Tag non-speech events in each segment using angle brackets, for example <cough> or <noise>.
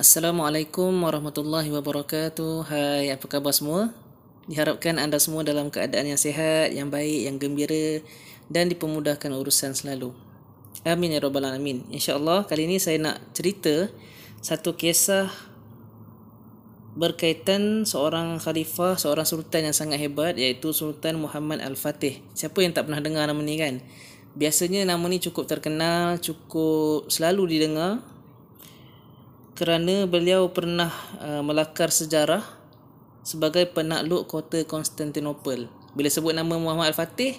Assalamualaikum warahmatullahi wabarakatuh. Hai, apa khabar semua? Diharapkan anda semua dalam keadaan yang sihat, yang baik, yang gembira dan dipermudahkan urusan selalu. Amin ya rabbal alamin. Insya-Allah kali ini saya nak cerita satu kisah berkaitan seorang khalifah, seorang sultan yang sangat hebat iaitu Sultan Muhammad Al-Fatih. Siapa yang tak pernah dengar nama ni kan? Biasanya nama ni cukup terkenal, cukup selalu didengar kerana beliau pernah uh, melakar sejarah sebagai penakluk kota Konstantinopel. Bila sebut nama Muhammad Al-Fatih,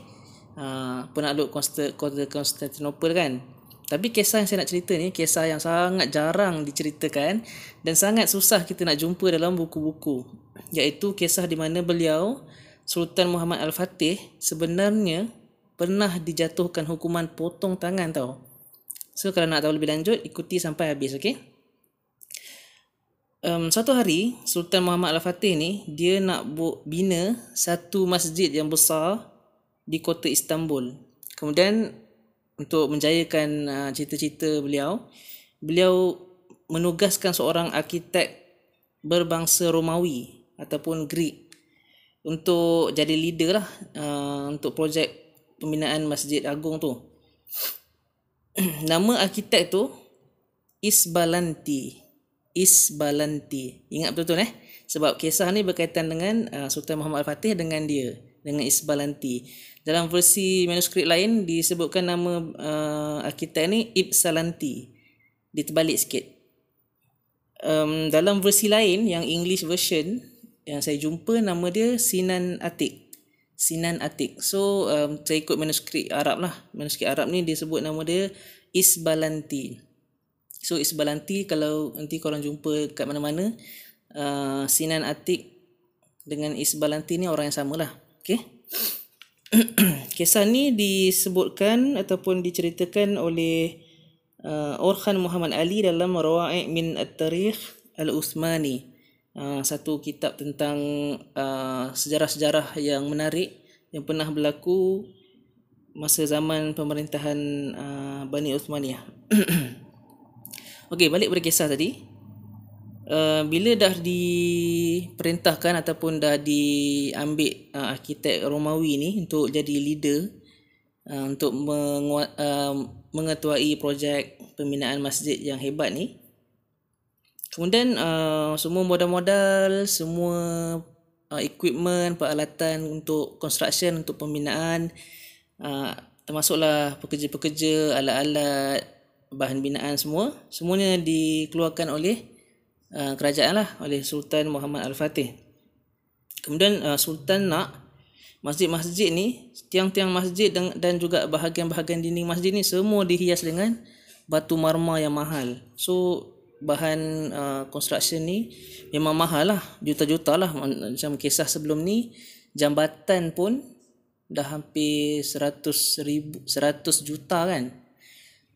uh, penakluk kota Konstantinopel kan. Tapi kisah yang saya nak cerita ni, kisah yang sangat jarang diceritakan dan sangat susah kita nak jumpa dalam buku-buku. Iaitu kisah di mana beliau, Sultan Muhammad Al-Fatih, sebenarnya pernah dijatuhkan hukuman potong tangan tau. So kalau nak tahu lebih lanjut, ikuti sampai habis, okey? Um, satu hari Sultan Muhammad Al-Fatih ni dia nak bina satu masjid yang besar di kota Istanbul. Kemudian untuk menjayakan uh, cita-cita beliau, beliau menugaskan seorang arkitek berbangsa Romawi ataupun Greek untuk jadi leader lah uh, untuk projek pembinaan Masjid Agung tu. <clears throat> Nama arkitek tu Isbalanti. Isbalanti. Ingat betul-betul eh? Sebab kisah ni berkaitan dengan uh, Sultan Muhammad Al-Fatih dengan dia. Dengan Isbalanti. Dalam versi manuskrip lain disebutkan nama uh, arkitek ni Ibsalanti. Diterbalik sikit. Um, dalam versi lain yang English version yang saya jumpa nama dia Sinan Atik. Sinan Atik. So um, saya ikut manuskrip Arab lah. Manuskrip Arab ni disebut nama dia Isbalanti. So Isbalanti kalau nanti korang jumpa kat mana-mana uh, Sinan Atik dengan Isbalanti ni orang yang sama lah. Okay. <clears throat> Kisah ni disebutkan ataupun diceritakan oleh uh, Orhan Muhammad Ali dalam Rawa'i' min At-Tarikh Al-Uthmani. Uh, satu kitab tentang uh, sejarah-sejarah yang menarik yang pernah berlaku masa zaman pemerintahan uh, Bani Uthmaniyah. <clears throat> Okey, balik pada kisah tadi. Uh, bila dah diperintahkan ataupun dah diambil uh, arkitek Romawi ni untuk jadi leader uh, untuk menguat, uh, mengetuai projek pembinaan masjid yang hebat ni. Kemudian uh, semua modal-modal, semua uh, equipment, peralatan untuk construction, untuk pembinaan uh, termasuklah pekerja-pekerja, alat-alat bahan binaan semua semuanya dikeluarkan oleh uh, kerajaan lah oleh Sultan Muhammad Al-Fatih. Kemudian uh, Sultan nak masjid-masjid ni tiang-tiang masjid dan, dan juga bahagian-bahagian dinding masjid ni semua dihias dengan batu marmar yang mahal. So bahan uh, construction ni memang mahal lah juta-juta lah macam kisah sebelum ni jambatan pun dah hampir 100 ribu 100 juta kan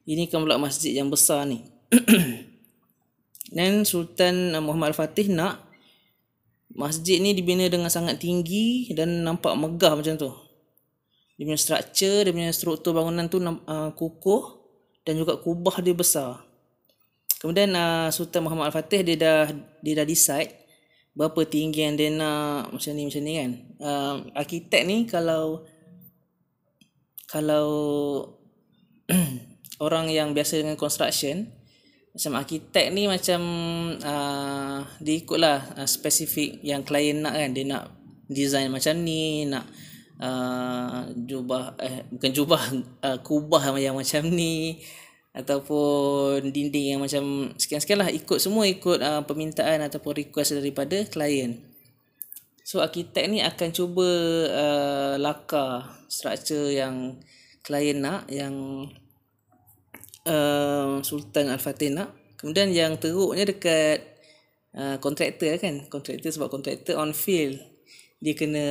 ini kan pula masjid yang besar ni. <clears throat> Dan Sultan Muhammad Al-Fatih nak masjid ni dibina dengan sangat tinggi dan nampak megah macam tu. Dia punya structure, dia punya struktur bangunan tu uh, kukuh dan juga kubah dia besar. Kemudian uh, Sultan Muhammad Al-Fatih dia dah dia dah decide berapa tinggi yang dia nak macam ni macam ni kan. Uh, arkitek ni kalau kalau <clears throat> orang yang biasa dengan construction macam arkitek ni macam uh, dia ikutlah uh, spesifik yang klien nak kan. Dia nak design macam ni nak uh, jubah eh bukan jubah uh, <laughs> kubah yang macam ni ataupun dinding yang macam sekian-sekian lah. Ikut semua ikut uh, permintaan ataupun request daripada klien so arkitek ni akan cuba uh, laka structure yang klien nak yang uh, Sultan Al-Fatih nak. Kemudian yang teruknya dekat uh, kontraktor kan. Kontraktor sebab kontraktor on field. Dia kena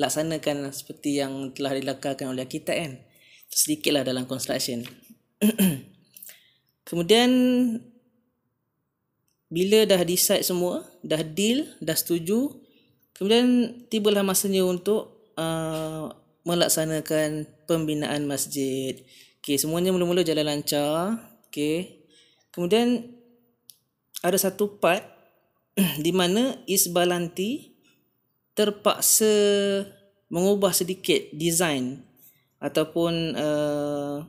laksanakan seperti yang telah dilakarkan oleh arkitek kan. Sedikitlah dalam construction. <clears throat> Kemudian bila dah decide semua, dah deal, dah setuju, kemudian tibalah masanya untuk uh, melaksanakan pembinaan masjid. Okey, semuanya mula-mula jalan lancar. Okey. Kemudian ada satu part <clears throat> di mana Isbalanti terpaksa mengubah sedikit design ataupun uh,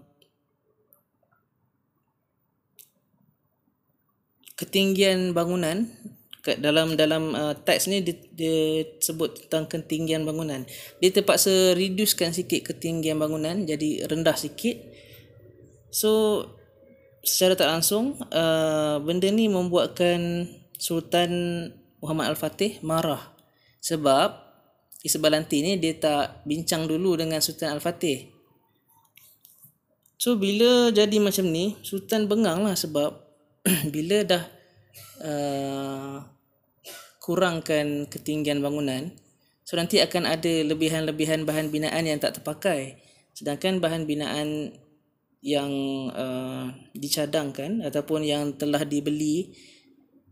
ketinggian bangunan dalam dalam uh, teks ni dia, dia sebut tentang ketinggian bangunan. Dia terpaksa reducekan sikit ketinggian bangunan jadi rendah sikit. So secara tak langsung uh, benda ni membuatkan Sultan Muhammad Al-Fatih marah sebab Isbalanti ni dia tak bincang dulu dengan Sultan Al-Fatih. So bila jadi macam ni Sultan bengang lah sebab <clears throat> bila dah uh, kurangkan ketinggian bangunan so nanti akan ada lebihan-lebihan bahan binaan yang tak terpakai sedangkan bahan binaan yang uh, dicadangkan ataupun yang telah dibeli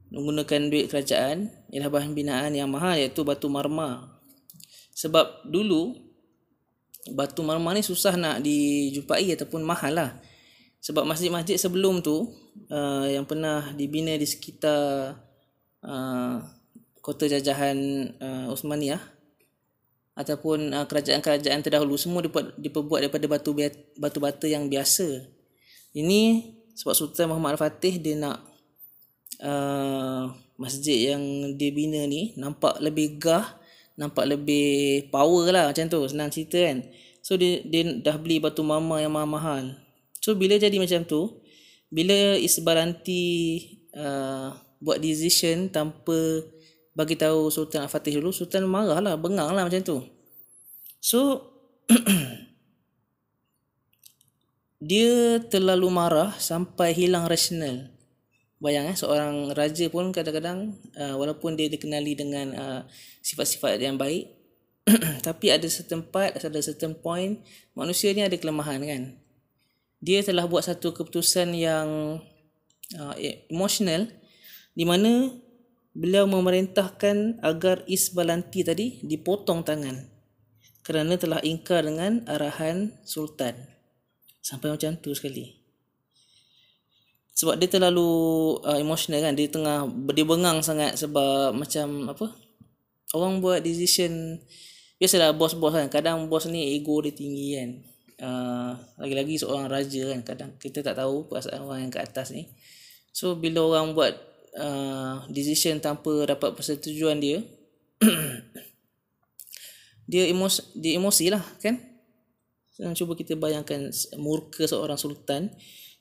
menggunakan duit kerajaan ialah bahan binaan yang mahal iaitu batu marmar. Sebab dulu batu marmar ni susah nak dijumpai ataupun mahal lah. Sebab masjid-masjid sebelum tu uh, yang pernah dibina di sekitar uh, kota jajahan uh, Osmaniyah ataupun uh, kerajaan-kerajaan terdahulu semua dibuat, diperbuat daripada batu batu bata yang biasa. Ini sebab Sultan Muhammad Al-Fatih dia nak uh, masjid yang dia bina ni nampak lebih gah, nampak lebih power lah macam tu, senang cerita kan. So dia, dia dah beli batu mama yang mahal-mahal. So bila jadi macam tu, bila Isbaranti uh, buat decision tanpa bagi tahu Sultan Al-Fatih dulu, Sultan marah lah, bengang lah macam tu. So, <clears throat> dia terlalu marah sampai hilang rasional. Bayang eh, seorang raja pun kadang-kadang uh, walaupun dia dikenali dengan uh, sifat-sifat yang baik, <clears throat> tapi ada setempat, ada certain point, manusia ni ada kelemahan kan. Dia telah buat satu keputusan yang uh, emotional di mana beliau memerintahkan agar Isbalanti tadi dipotong tangan kerana telah ingkar dengan arahan sultan. Sampai macam tu sekali. Sebab dia terlalu uh, emotional kan, dia tengah dia bengang sangat sebab macam apa? Orang buat decision biasalah bos-bos kan, kadang bos ni ego dia tinggi kan. Uh, lagi-lagi seorang raja kan, kadang kita tak tahu perasaan orang yang ke atas ni. So bila orang buat uh, decision tanpa dapat persetujuan dia <clears throat> dia emosi dia emosi lah kan? So, cuba kita bayangkan murka seorang sultan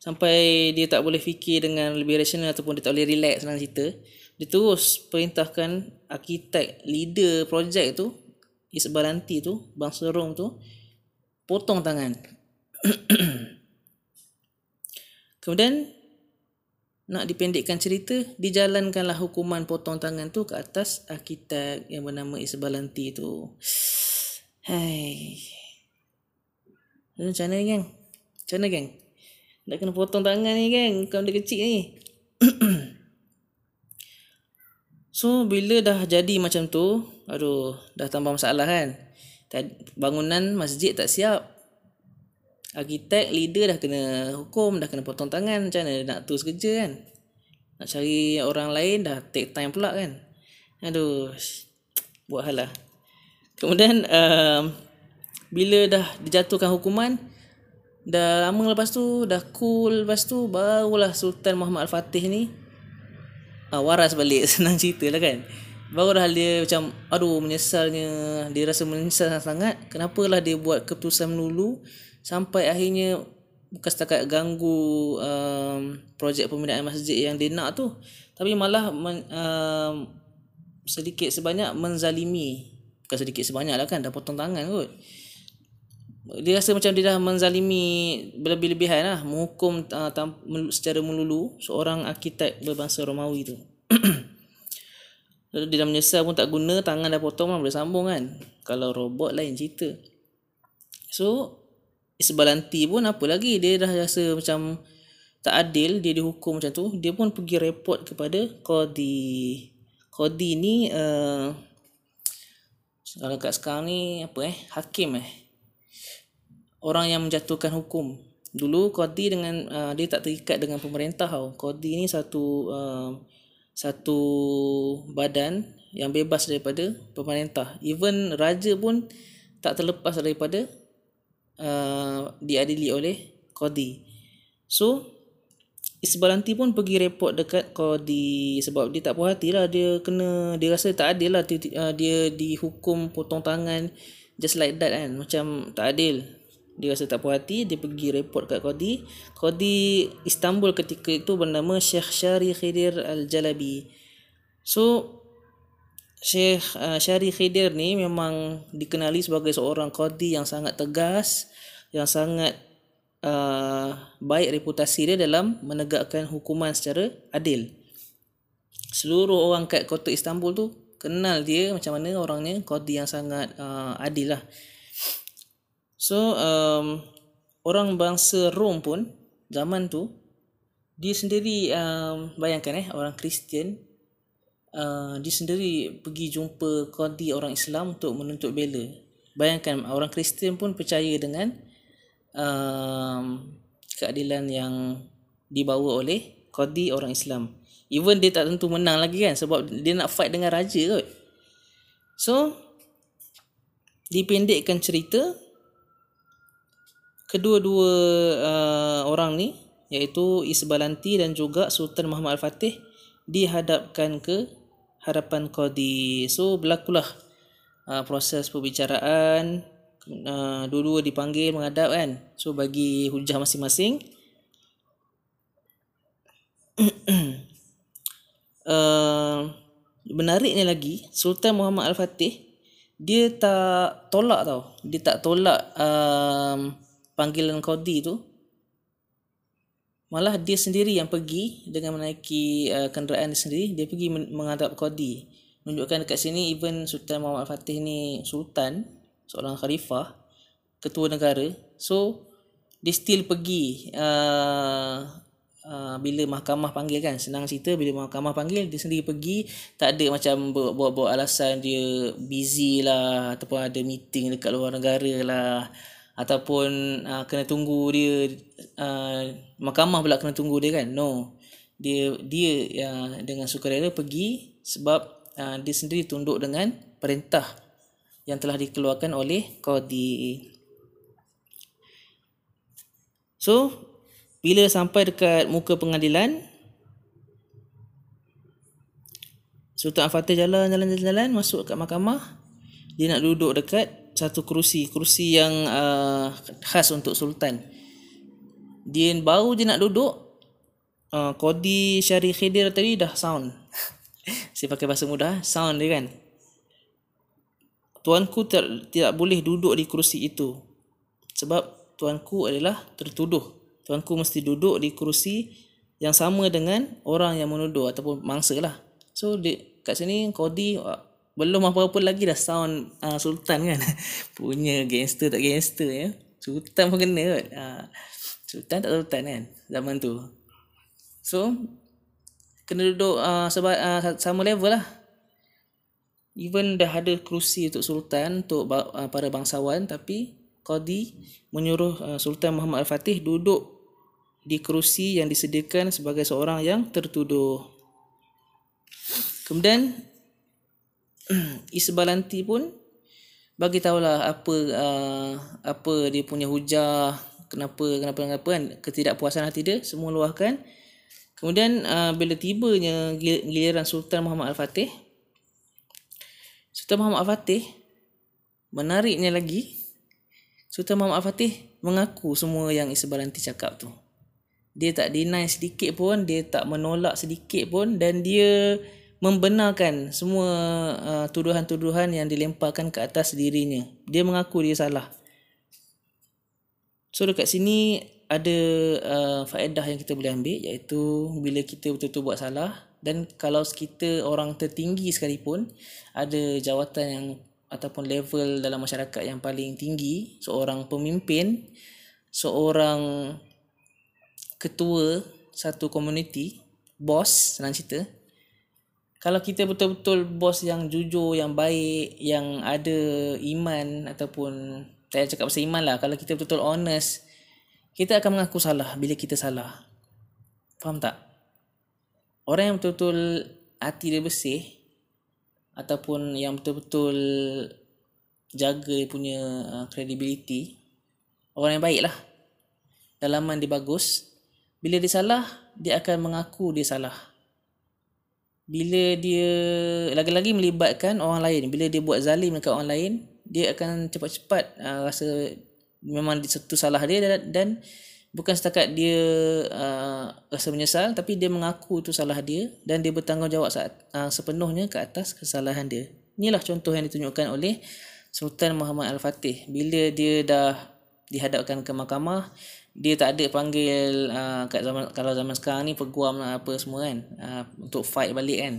sampai dia tak boleh fikir dengan lebih rasional ataupun dia tak boleh relax dalam cerita. Dia terus perintahkan arkitek leader projek tu Isbaranti tu bangsa Rom tu potong tangan. <clears throat> Kemudian nak dipendekkan cerita dijalankanlah hukuman potong tangan tu ke atas arkitek yang bernama Isbalanti tu. Hai. Macam mana geng? Macam mana geng? Nak kena potong tangan ni geng? Kau dia kecil ni. <clears throat> So bila dah jadi macam tu aduh dah tambah masalah kan? Bangunan masjid tak siap arkitek leader dah kena hukum dah kena potong tangan macam mana nak terus kerja kan? Nak cari orang lain dah take time pula kan? Aduh <tsk> buat hal lah. Kemudian um, bila dah dijatuhkan hukuman dah lama lepas tu dah cool lepas tu barulah Sultan Muhammad Al-Fatih ni uh, waras balik <laughs> senang cerita lah kan? Baru dah dia macam aduh menyesalnya dia rasa menyesal sangat kenapalah dia buat keputusan melulu sampai akhirnya bukan setakat ganggu um, projek pembinaan masjid yang dia nak tu tapi malah men, um, sedikit sebanyak menzalimi. Bukan sedikit sebanyak lah kan dah potong tangan kot. Dia rasa macam dia dah menzalimi berlebih-lebihan lah menghukum uh, tam, secara melulu seorang arkitek berbangsa Romawi tu. <coughs> Dia dah menyesal pun tak guna tangan dah potong lah boleh sambung kan. Kalau robot lain cerita. So Isbalanti pun apa lagi dia dah rasa macam tak adil dia dihukum macam tu dia pun pergi report kepada Qadi Qadi ni uh, kalau kat sekarang ni apa eh hakim eh. Orang yang menjatuhkan hukum. Dulu Qadi dengan uh, dia tak terikat dengan pemerintah tau. Qadi ni satu uh, satu badan yang bebas daripada pemerintah. Even raja pun tak terlepas daripada uh, diadili oleh Qadi. So, Isbalanti pun pergi report dekat Qadi sebab dia tak puas hati lah. Dia kena, dia rasa tak adil lah dia, uh, dia dihukum potong tangan just like that kan. Macam tak adil. Dia rasa tak puas hati, dia pergi report kat Qadi. Qadi Istanbul ketika itu bernama Syekh Syari Khidir Al-Jalabi. So, Syekh uh, Syari Khidir ni memang dikenali sebagai seorang Qadi yang sangat tegas, yang sangat uh, baik reputasi dia dalam menegakkan hukuman secara adil. Seluruh orang kat kota Istanbul tu kenal dia macam mana orangnya qadi yang sangat uh, adil lah. So um, orang bangsa Rom pun zaman tu dia sendiri um, bayangkan eh orang Kristian uh, dia sendiri pergi jumpa qadi orang Islam untuk menuntut bela. Bayangkan orang Kristian pun percaya dengan um, keadilan yang dibawa oleh Qadi orang Islam. Even dia tak tentu menang lagi kan sebab dia nak fight dengan raja kot. So dipendekkan cerita kedua-dua uh, orang ni iaitu Isbalanti dan juga Sultan Muhammad Al-Fatih dihadapkan ke hadapan Qadi. So berlakulah uh, proses perbicaraan uh, dua-dua dipanggil menghadap kan? So bagi hujah masing-masing. <clears throat> Uh, menariknya lagi Sultan Muhammad Al-Fatih dia tak tolak tau. Dia tak tolak um, panggilan Qadi tu malah dia sendiri yang pergi dengan menaiki uh, kenderaan dia sendiri dia pergi menghadap Qadi. Menunjukkan dekat sini even Sultan Muhammad Al-Fatih ni sultan seorang khalifah ketua negara. So dia still pergi uh, uh, bila mahkamah panggil kan senang cerita bila mahkamah panggil dia sendiri pergi. Tak ada macam buat-buat alasan dia busy lah ataupun ada meeting dekat luar negara lah ataupun uh, kena tunggu dia uh, mahkamah pula kena tunggu dia kan no dia dia uh, dengan sukarela pergi sebab uh, dia sendiri tunduk dengan perintah yang telah dikeluarkan oleh Qadi. So, bila sampai dekat muka pengadilan, Sultan Al-Fatih jalan, jalan, jalan, jalan, masuk ke mahkamah. Dia nak duduk dekat satu kerusi, kerusi yang uh, khas untuk Sultan. Dia baru dia nak duduk, uh, Qadi Syarif Khidir tadi dah sound. <laughs> Saya pakai bahasa mudah, sound dia kan tuanku tidak, tidak boleh duduk di kerusi itu sebab tuanku adalah tertuduh tuanku mesti duduk di kerusi yang sama dengan orang yang menuduh ataupun mangsa lah so di, kat sini Kodi belum apa-apa lagi dah sound uh, sultan kan? <laughs> Punya gangster tak gangster ya? Sultan pun kena kot. Uh, sultan tak sultan kan zaman tu. So kena duduk uh, sebab uh, sama level lah. Even dah ada kerusi untuk sultan untuk uh, para bangsawan tapi qadi menyuruh uh, sultan Muhammad Al-Fatih duduk di kerusi yang disediakan sebagai seorang yang tertuduh. Kemudian <clears throat> Isbalanti pun bagi tahulah apa uh, apa dia punya hujah kenapa kenapa kenapa kan ketidakpuasan hati dia semua luahkan kemudian uh, bila tibanya giliran sultan Muhammad Al-Fatih Sultan Muhammad Al-Fatih menariknya lagi Sultan Muhammad Al-Fatih mengaku semua yang Isbalanti cakap tu. Dia tak deny sedikit pun, dia tak menolak sedikit pun dan dia membenarkan semua uh, tuduhan-tuduhan yang dilemparkan ke atas dirinya. Dia mengaku dia salah. So dekat sini ada uh, faedah yang kita boleh ambil iaitu bila kita betul-betul buat salah dan kalau kita orang tertinggi sekalipun ada jawatan yang ataupun level dalam masyarakat yang paling tinggi seorang pemimpin seorang ketua satu komuniti bos senang cerita kalau kita betul-betul bos yang jujur yang baik yang ada iman ataupun saya cakap pasal iman lah. Kalau kita betul-betul honest kita akan mengaku salah bila kita salah. Faham tak? Orang yang betul-betul hati dia bersih ataupun yang betul-betul jaga dia punya uh, credibility orang yang baik lah. Dalaman dia bagus. Bila dia salah dia akan mengaku dia salah bila dia lagi-lagi melibatkan orang lain. Bila dia buat zalim dekat orang lain dia akan cepat-cepat uh, rasa memang itu salah dia dan, dan bukan setakat dia uh, rasa menyesal tapi dia mengaku itu salah dia dan dia bertanggungjawab saat uh, sepenuhnya ke atas kesalahan dia. Inilah contoh yang ditunjukkan oleh Sultan Muhammad Al-Fatih. Bila dia dah dihadapkan ke mahkamah dia tak ada panggil uh, kat zaman kalau zaman sekarang ni peguam lah apa semua kan uh, untuk fight balik kan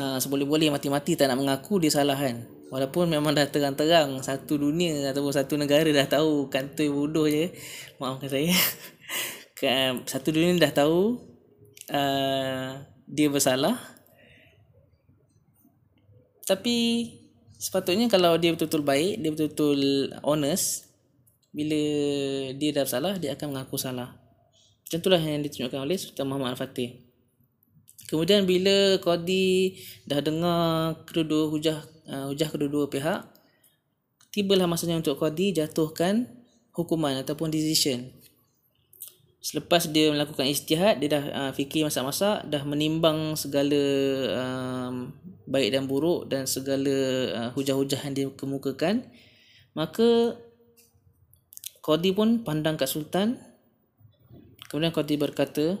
uh, seboleh-boleh mati-mati tak nak mengaku dia salah kan Walaupun memang dah terang-terang satu dunia ataupun satu negara dah tahu kantoi bodoh je. Maafkan saya. <laughs> Satu dunia dah tahu uh, dia bersalah. Tapi sepatutnya kalau dia betul-betul baik, dia betul-betul honest, bila dia dah bersalah, dia akan mengaku salah. Macam itulah yang ditunjukkan oleh Sultan Muhammad Al-Fatih. Kemudian bila Qadi dah dengar kedua-dua hujah uh, hujah kedua-dua pihak, tibalah masanya untuk Qadi jatuhkan hukuman ataupun decision. Selepas dia melakukan istihad, dia dah uh, fikir masak-masak, dah menimbang segala um, baik dan buruk dan segala uh, hujah-hujah yang dia kemukakan, maka Qadi pun pandang kat Sultan. Kemudian Qadi berkata,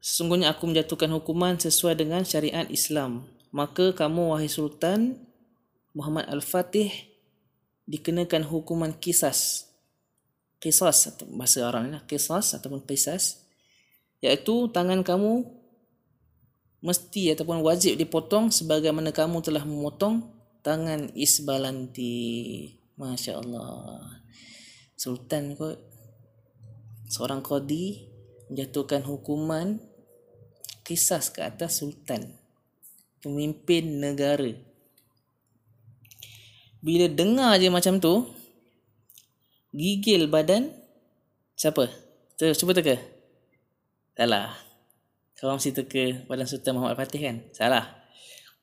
Sesungguhnya aku menjatuhkan hukuman sesuai dengan syariat Islam. Maka kamu wahai Sultan Muhammad Al-Fatih dikenakan hukuman kisas. Kisas atau bahasa Arab ni kisas ataupun kisas iaitu tangan kamu mesti ataupun wajib dipotong sebagaimana kamu telah memotong tangan Isbalanti. Masya Allah. Sultan kot. Seorang qadi menjatuhkan hukuman kisah ke atas sultan pemimpin negara. Bila dengar je macam tu gigil badan siapa? Tu cuba teka. Salah. Kau mesti teka badan sultan Muhammad Fatih kan? Salah.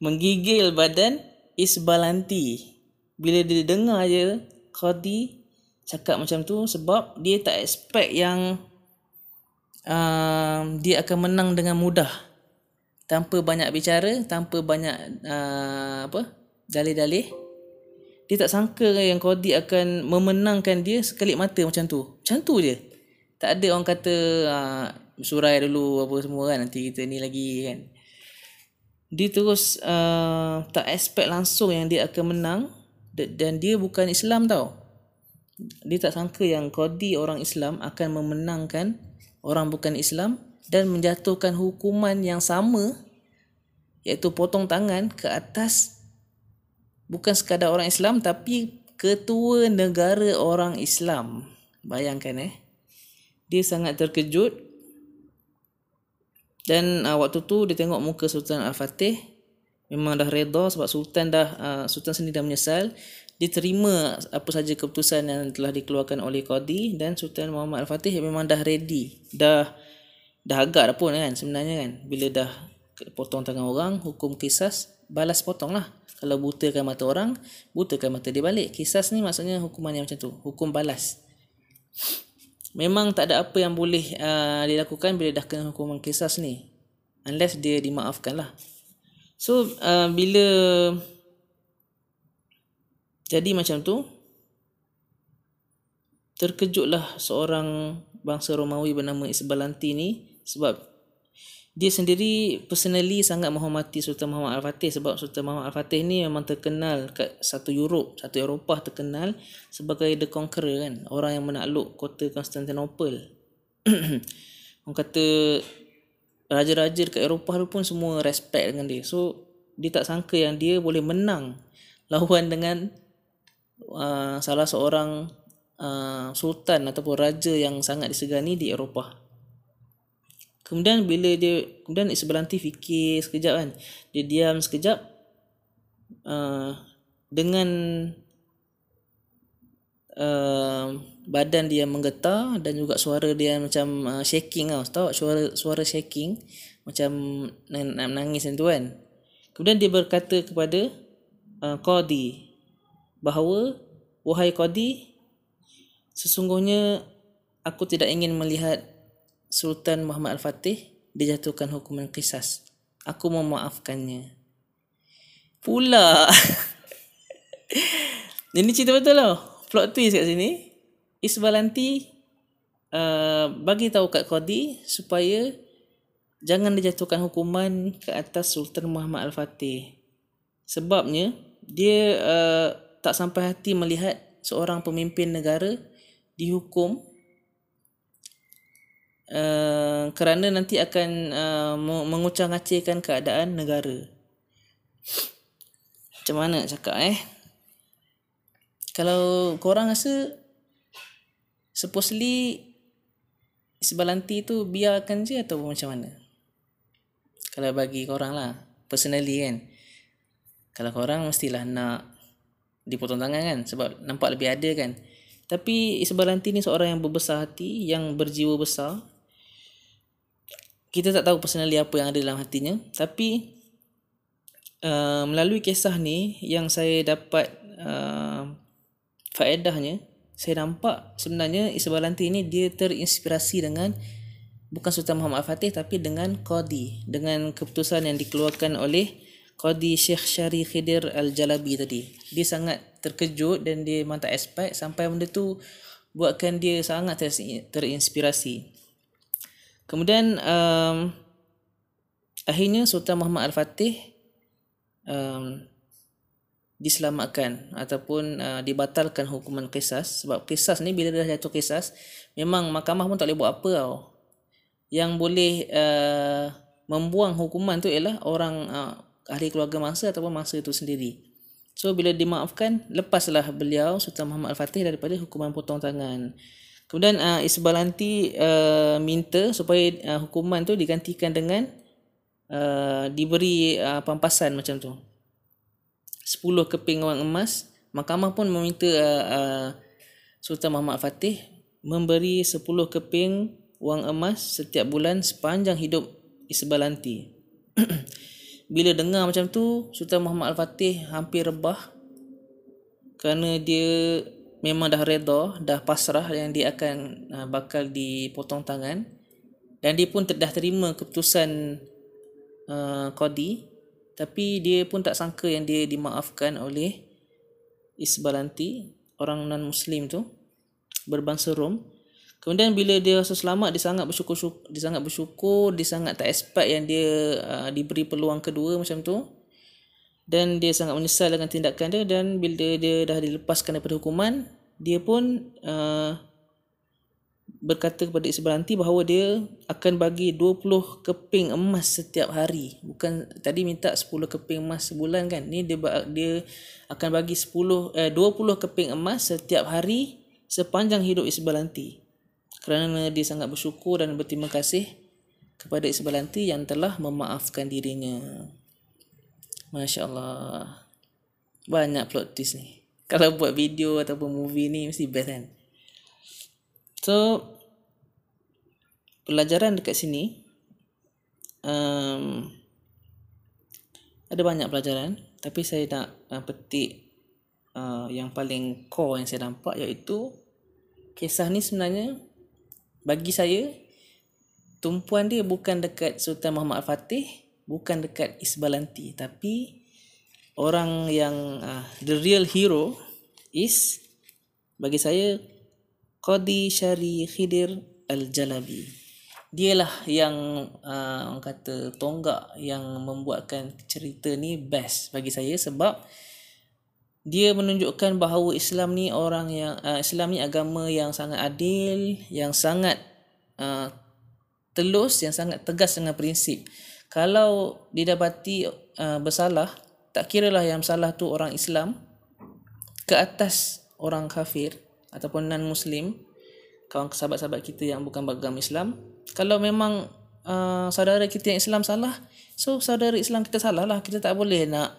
Menggigil badan Isbalanti bila dia dengar je Qadi cakap macam tu sebab dia tak expect yang uh, dia akan menang dengan mudah. Tanpa banyak bicara tanpa banyak uh, apa dalih-dalih dia tak sangka yang Qadi akan memenangkan dia sekali mata macam tu. Macam tu je. Tak ada orang kata uh, surai dulu apa semua kan nanti kita ni lagi kan. Dia terus uh, tak expect langsung yang dia akan menang dan dia bukan Islam tau dia tak sangka yang Qadi orang Islam akan memenangkan orang bukan Islam dan menjatuhkan hukuman yang sama iaitu potong tangan ke atas bukan sekadar orang Islam tapi ketua negara orang Islam. Bayangkan eh. Dia sangat terkejut dan uh, waktu tu dia tengok muka Sultan Al-Fatih memang dah reda sebab Sultan dah uh, Sultan sendiri dah menyesal diterima apa saja keputusan yang telah dikeluarkan oleh Qadi dan Sultan Muhammad Al-Fatih memang dah ready. Dah dah agak dah pun kan sebenarnya kan bila dah potong tangan orang hukum kisas balas potong lah. Kalau butakan mata orang, butakan mata dia balik. Kisas ni maksudnya hukuman yang macam tu. Hukum balas. Memang tak ada apa yang boleh uh, dilakukan bila dah kena hukuman kisas ni. Unless dia dimaafkan lah. So, uh, bila jadi macam tu terkejutlah seorang bangsa Romawi bernama Isbalanti ni sebab dia sendiri personally sangat menghormati Sultan Muhammad Al-Fatih sebab Sultan Muhammad Al-Fatih ni memang terkenal kat satu Europe, satu Eropah terkenal sebagai the conqueror kan, orang yang menakluk kota Constantinople. <clears throat> Orang kata raja-raja dekat Eropah tu pun semua respect dengan dia. So dia tak sangka yang dia boleh menang lawan dengan uh, salah seorang uh, sultan ataupun raja yang sangat disegani di Eropah. Kemudian bila dia kemudian Isbalanti fikir sekejap kan. Dia diam sekejap uh, dengan uh, badan dia menggetar dan juga suara dia macam uh, shaking tau. Tahu suara suara shaking? Macam nak menangis tu kan. Kemudian dia berkata kepada uh, qadi bahawa wahai qadi sesungguhnya aku tidak ingin melihat Sultan Muhammad Al-Fatih dijatuhkan hukuman kisas aku memaafkannya. Pula. <laughs> Ini cerita betul lah plot twist kat sini Isbalanti uh, bagi tahu kat Qadi supaya jangan dijatuhkan hukuman ke atas Sultan Muhammad Al-Fatih. Sebabnya dia uh, tak sampai hati melihat seorang pemimpin negara dihukum uh, kerana nanti akan uh, mengucang-acirkan keadaan negara. Macam mana cakap eh? Kalau korang rasa supposedly Isbalanti tu biarkan je atau macam mana? Kalau bagi korang lah, personally kan. Kalau korang mestilah nak dipotong tangan kan sebab nampak lebih ada kan. Tapi Isbalanti ni seorang yang berbesar hati, yang berjiwa besar. Kita tak tahu personally apa yang ada dalam hatinya. Tapi uh, melalui kisah ni yang saya dapat uh, faedahnya, saya nampak sebenarnya Isbalanti ini dia terinspirasi dengan bukan Sultan Muhammad Al-Fatih tapi dengan Qadi dengan keputusan yang dikeluarkan oleh Qadi Syekh Syari Khidir Al-Jalabi tadi. Dia sangat terkejut dan dia memang tak expect sampai benda tu buatkan dia sangat terinspirasi. Kemudian um, akhirnya Sultan Muhammad Al-Fatih um, diselamatkan ataupun uh, dibatalkan hukuman kisas. Sebab kisas ni bila dah jatuh kisas memang mahkamah pun tak boleh buat apa tau. Yang boleh uh, membuang hukuman tu ialah orang uh, ahli keluarga mangsa ataupun mangsa itu sendiri. So bila dimaafkan lepaslah beliau Sultan Muhammad Al-Fatih daripada hukuman potong tangan. Kemudian uh, Isbalanti uh, minta supaya uh, hukuman tu digantikan dengan uh, diberi uh, pampasan macam tu 10 keping wang emas mahkamah pun meminta uh, uh, Sultan Muhammad Fatih memberi 10 keping wang emas setiap bulan sepanjang hidup Isbalanti. <clears throat> Bila dengar macam tu Sultan Muhammad Al-Fatih hampir rebah kerana dia memang dah reda dah pasrah yang dia akan uh, bakal dipotong tangan. Dan dia pun dah terima keputusan uh, Qadi tapi dia pun tak sangka yang dia dimaafkan oleh Isbalanti orang non muslim tu berbangsa Rom. Kemudian bila dia rasa selamat dia sangat bersyukur dia sangat bersyukur dia sangat tak expect yang dia uh, diberi peluang kedua macam tu. Dan dia sangat menyesal dengan tindakan dia dan bila dia dah dilepaskan daripada hukuman dia pun uh, berkata kepada Isbaranti bahawa dia akan bagi 20 keping emas setiap hari. Bukan tadi minta 10 keping emas sebulan kan. Ni dia dia akan bagi 10 eh 20 keping emas setiap hari sepanjang hidup Isbalanti. Kerana dia sangat bersyukur dan berterima kasih kepada Isbalanti yang telah memaafkan dirinya. Masya-Allah. Banyak plot twist ni. Kalau buat video ataupun movie ni mesti best kan. So pelajaran dekat sini um, ada banyak pelajaran. Tapi saya nak uh, petik uh, yang paling core yang saya nampak iaitu kisah ni sebenarnya bagi saya tumpuan dia bukan dekat Sultan Muhammad Al-Fatih bukan dekat Isbalanti. Tapi orang yang uh, the real hero is bagi saya Qadi Syari Khidir Al-Jalabi dialah yang uh, orang kata tonggak yang membuatkan cerita ni best bagi saya sebab dia menunjukkan bahawa Islam ni orang yang uh, Islam ni agama yang sangat adil, yang sangat uh, telus, yang sangat tegas dengan prinsip. Kalau didapati uh, bersalah, tak kiralah yang salah tu orang Islam ke atas orang kafir ataupun non muslim, kawan sahabat-sahabat kita yang bukan beragama Islam, kalau memang uh, saudara kita yang Islam salah so saudara Islam kita salah lah. Kita tak boleh nak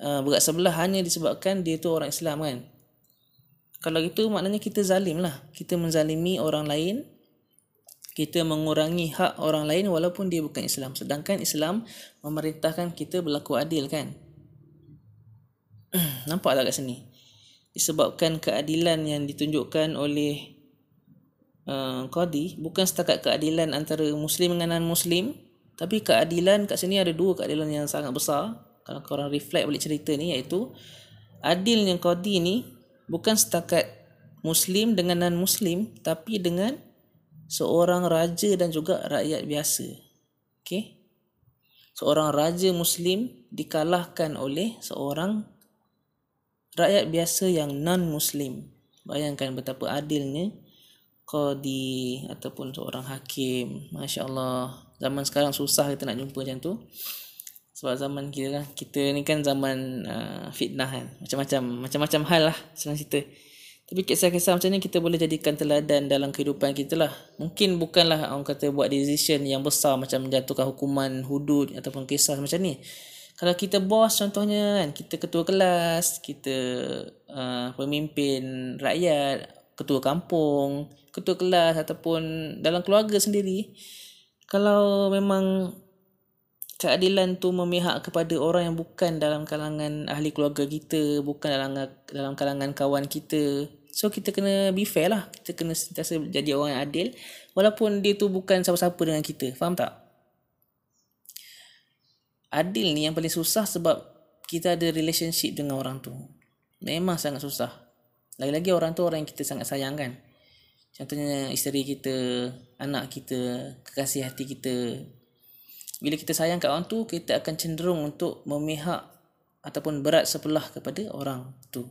uh, berat sebelah hanya disebabkan dia tu orang Islam kan. Kalau itu maknanya kita zalim lah. Kita menzalimi orang lain kita mengurangi hak orang lain walaupun dia bukan Islam. Sedangkan Islam memerintahkan kita berlaku adil kan. <clears throat> Nampak tak kat sini disebabkan keadilan yang ditunjukkan oleh uh, qadi. Bukan setakat keadilan antara muslim dengan non muslim tapi keadilan kat sini ada dua keadilan yang sangat besar. Kalau korang reflect balik cerita ni iaitu adilnya qadi ni bukan setakat muslim dengan non muslim tapi dengan seorang raja dan juga rakyat biasa. Okey? Seorang raja muslim dikalahkan oleh seorang rakyat biasa yang non muslim bayangkan betapa adilnya qadi ataupun seorang hakim. masya-Allah. Zaman sekarang susah kita nak jumpa macam tu. Sebab zaman kita kan kita ni kan zaman uh, fitnah kan. Macam-macam macam-macam hal lah senang cerita. Tapi kisah-kisah macam ni kita boleh jadikan teladan dalam kehidupan kita lah. Mungkin bukanlah orang kata buat decision yang besar macam menjatuhkan hukuman hudud ataupun kisah macam ni kalau kita bos contohnya kan kita ketua kelas kita uh, pemimpin rakyat ketua kampung, ketua kelas ataupun dalam keluarga sendiri kalau memang keadilan tu memihak kepada orang yang bukan dalam kalangan ahli keluarga kita, bukan dalam dalam kalangan kawan kita. So kita kena be fair lah. Kita kena sentiasa jadi orang yang adil walaupun dia tu bukan siapa-siapa dengan kita. Faham tak? Adil ni yang paling susah sebab kita ada relationship dengan orang tu. Memang sangat susah. Lagi-lagi orang tu orang yang kita sangat sayang kan. Contohnya isteri kita, anak kita, kekasih hati kita. Bila kita sayang kat orang tu, kita akan cenderung untuk memihak ataupun berat sebelah kepada orang tu.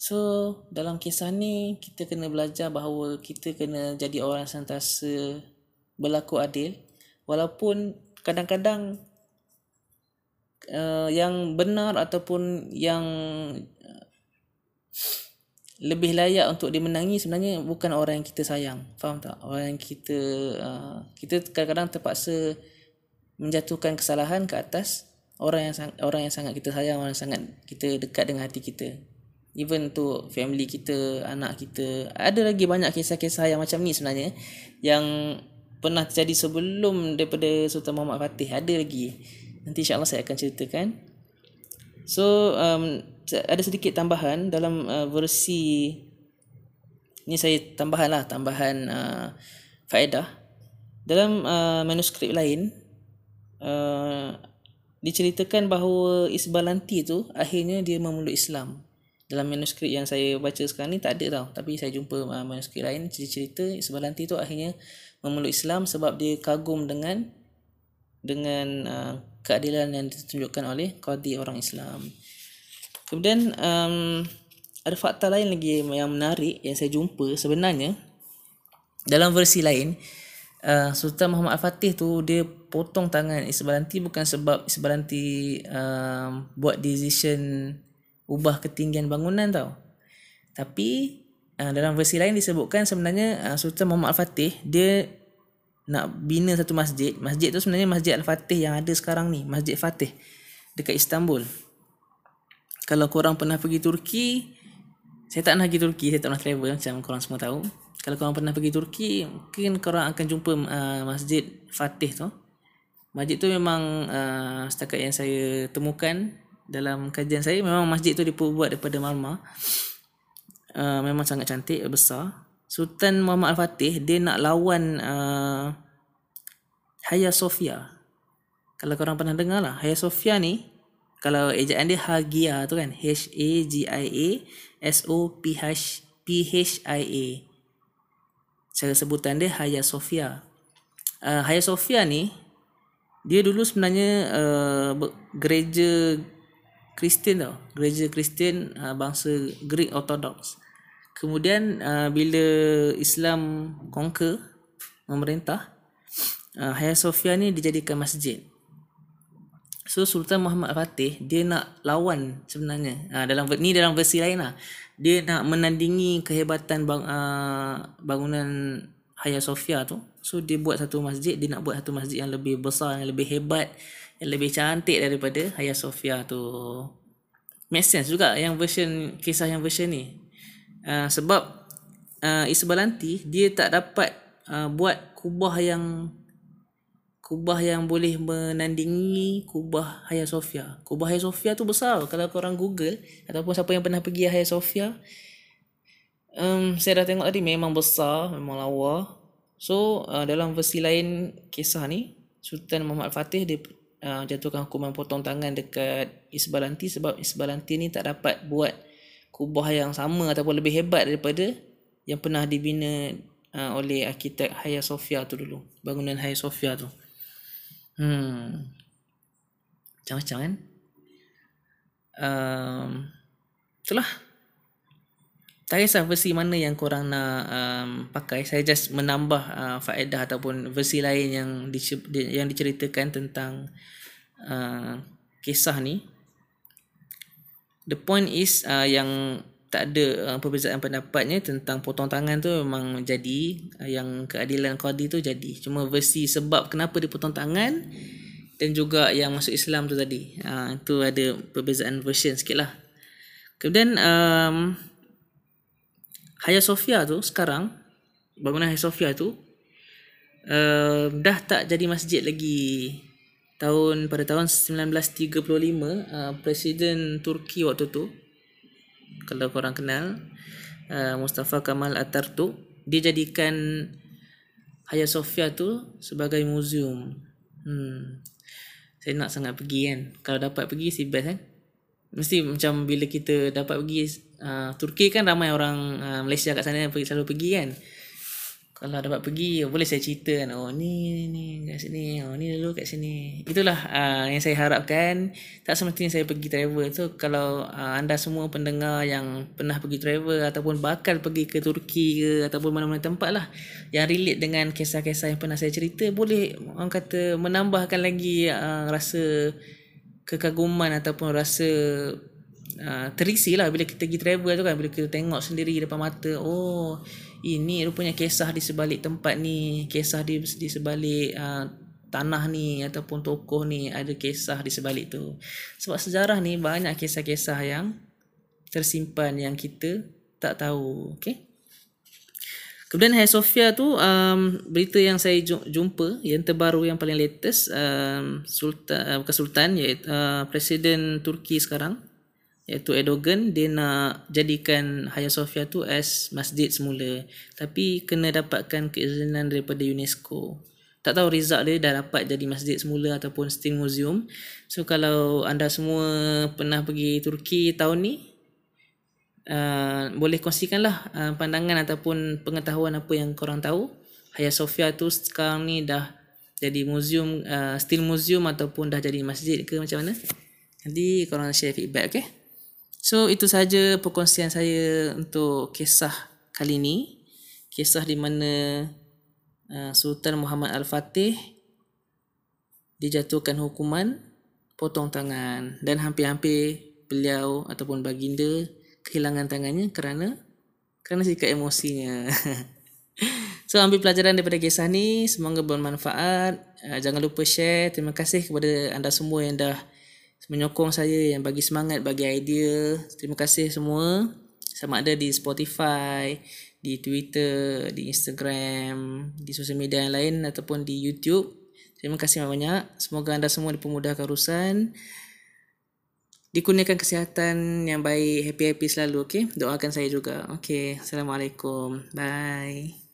So, dalam kisah ni, kita kena belajar bahawa kita kena jadi orang sentiasa berlaku adil. Walaupun kadang-kadang uh, yang benar ataupun yang lebih layak untuk dimenangi sebenarnya bukan orang yang kita sayang. Faham tak? Orang yang kita uh, kita kadang-kadang terpaksa menjatuhkan kesalahan ke atas orang yang orang yang sangat kita sayang, orang yang sangat kita dekat dengan hati kita. Even tu family kita, anak kita. Ada lagi banyak kisah-kisah yang macam ni sebenarnya yang pernah terjadi sebelum daripada Sultan Muhammad Fatih. Ada lagi. Nanti insya-Allah saya akan ceritakan. So um, ada sedikit tambahan dalam uh, versi ni saya tambahan lah tambahan uh, faedah dalam uh, manuskrip lain uh, diceritakan bahawa Isbalanti tu akhirnya dia memeluk Islam dalam manuskrip yang saya baca sekarang ni tak ada tau tapi saya jumpa uh, manuskrip lain cerita Isbalanti tu akhirnya memeluk Islam sebab dia kagum dengan dengan uh, keadilan yang ditunjukkan oleh qadi orang Islam. Kemudian um, ada fakta lain lagi yang menarik yang saya jumpa sebenarnya dalam versi lain uh, Sultan Muhammad Al-Fatih tu dia potong tangan Isbalanti bukan sebab Isbalanti um, buat decision ubah ketinggian bangunan tau. Tapi uh, dalam versi lain disebutkan sebenarnya uh, Sultan Muhammad Al-Fatih dia nak bina satu masjid. Masjid tu sebenarnya Masjid Al-Fatih yang ada sekarang ni, Masjid Fatih dekat Istanbul. Kalau korang pernah pergi Turki saya tak pernah pergi Turki saya tak pernah travel macam korang semua tahu. Kalau korang pernah pergi Turki mungkin korang akan jumpa uh, Masjid Fatih tu. Masjid tu memang uh, setakat yang saya temukan dalam kajian saya memang masjid tu dibuat daripada marmar uh, memang sangat cantik besar. Sultan Muhammad Al-Fatih dia nak lawan uh, Hagia Sophia kalau korang pernah dengar lah Hagia Sophia ni kalau ejaan dia Hagia tu kan H A G I A S O P H P H I A. Cara sebutan dia Hagia Sophia uh, Hagia Sophia ni dia dulu sebenarnya uh, gereja Kristian tau. Gereja Kristian uh, bangsa Greek Orthodox kemudian uh, bila Islam conquer memerintah uh, Hagia Sophia ni dijadikan masjid So Sultan Muhammad Fatih dia nak lawan sebenarnya. Ha, dalam ni dalam versi lain lah. Dia nak menandingi kehebatan bang, uh, bangunan Hagia Sophia tu. So dia buat satu masjid, dia nak buat satu masjid yang lebih besar, yang lebih hebat, yang lebih cantik daripada Hagia Sophia tu. make sense juga yang version kisah yang version ni uh, sebab uh, Isbalanti dia tak dapat uh, buat kubah yang kubah yang boleh menandingi kubah Hagia Sophia. Kubah Hagia Sophia tu besar. Kalau korang Google ataupun siapa yang pernah pergi Hagia Sophia, um, saya dah tengok tadi memang besar, memang lawa. So uh, dalam versi lain kisah ni, Sultan Muhammad Fatih dia uh, jatuhkan hukuman potong tangan dekat Isbalanti sebab Isbalanti ni tak dapat buat kubah yang sama ataupun lebih hebat daripada yang pernah dibina uh, oleh arkitek Hagia Sophia tu dulu. Bangunan Hagia Sophia tu. Hmm. Macam-macam kan? Um, itulah. Tak kisah versi mana yang korang nak um, pakai. Saya just menambah uh, faedah ataupun versi lain yang di, yang diceritakan tentang uh, kisah ni. The point is uh, yang tak ada uh, perbezaan pendapatnya tentang potong tangan tu memang jadi uh, yang keadilan qadi tu jadi. Cuma versi sebab kenapa dia potong tangan dan juga yang masuk Islam tu tadi. Uh, itu ada perbezaan version sikit lah. Kemudian um, Hagia Sophia tu sekarang bangunan Hagia Sophia tu uh, dah tak jadi masjid lagi tahun pada tahun 1935 uh, Presiden Turki waktu tu kalau korang kenal uh, Mustafa Kamal Atatürk dia jadikan Hagia Sophia tu sebagai museum. Hmm. Saya nak sangat pergi kan. Kalau dapat pergi si best kan. Mesti macam bila kita dapat pergi uh, Turki kan ramai orang uh, Malaysia kat sana yang selalu pergi kan kalau dapat pergi boleh saya cerita kan oh ni ni kat sini oh ni dulu kat sini. Itulah uh, yang saya harapkan. Tak semestinya saya pergi travel. Tu kalau uh, anda semua pendengar yang pernah pergi travel ataupun bakal pergi ke Turki ke ataupun mana-mana tempat lah yang relate dengan kisah-kisah yang pernah saya cerita boleh orang kata menambahkan lagi uh, rasa kekaguman ataupun rasa uh, terisi lah bila kita pergi travel tu kan. Bila kita tengok sendiri depan mata oh ini rupanya kisah di sebalik tempat ni kisah di di sebalik uh, tanah ni ataupun tokoh ni ada kisah di sebalik tu. Sebab sejarah ni banyak kisah-kisah yang tersimpan yang kita tak tahu okey? Kemudian Hagia Sophia tu um, berita yang saya jumpa yang terbaru yang paling latest um, Sultan uh, bukan Sultan iaitu uh, Presiden Turki sekarang iaitu Erdogan dia nak jadikan Hagia Sophia tu as masjid semula. Tapi kena dapatkan keizinan daripada UNESCO. Tak tahu result dia dah dapat jadi masjid semula ataupun still museum. So kalau anda semua pernah pergi Turki tahun ni uh, boleh kongsikanlah uh, pandangan ataupun pengetahuan apa yang korang tahu. Hagia Sophia tu sekarang ni dah jadi museum uh, still museum ataupun dah jadi masjid ke macam mana? Nanti korang share feedback okay So itu saja perkongsian saya untuk kisah kali ini. Kisah di mana uh, Sultan Muhammad Al-Fatih dijatuhkan hukuman potong tangan dan hampir-hampir beliau ataupun baginda kehilangan tangannya kerana kerana sikap emosinya. <laughs> so ambil pelajaran daripada kisah ni, semoga bermanfaat. Uh, jangan lupa share. Terima kasih kepada anda semua yang dah menyokong saya yang bagi semangat bagi idea. Terima kasih semua. Sama ada di Spotify di Twitter di Instagram di sosial media yang lain ataupun di YouTube. Terima kasih banyak semoga anda semua dipermudahkan urusan. Dikurniakan kesihatan yang baik. Happy happy selalu okey? Doakan saya juga. Okey assalamualaikum. Bye